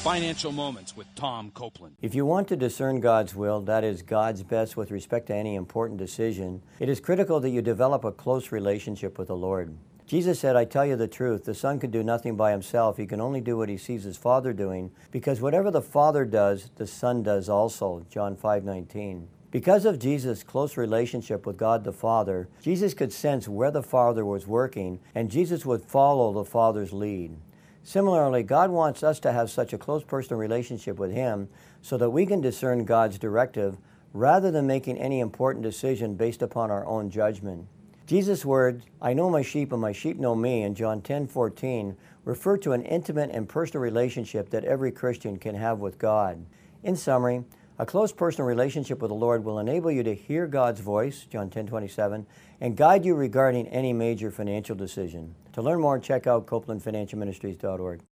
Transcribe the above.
Financial Moments with Tom Copeland. If you want to discern God's will, that is God's best with respect to any important decision, it is critical that you develop a close relationship with the Lord. Jesus said, I tell you the truth, the Son can do nothing by himself. He can only do what he sees his Father doing, because whatever the Father does, the Son does also. John 5 19. Because of Jesus' close relationship with God the Father, Jesus could sense where the Father was working, and Jesus would follow the Father's lead. Similarly, God wants us to have such a close personal relationship with Him so that we can discern God's directive rather than making any important decision based upon our own judgment. Jesus' words, I know my sheep and my sheep know me, in John 10 14, refer to an intimate and personal relationship that every Christian can have with God. In summary, a close personal relationship with the Lord will enable you to hear God's voice, John 10 27, and guide you regarding any major financial decision. To learn more, check out CopelandFinancialMinistries.org.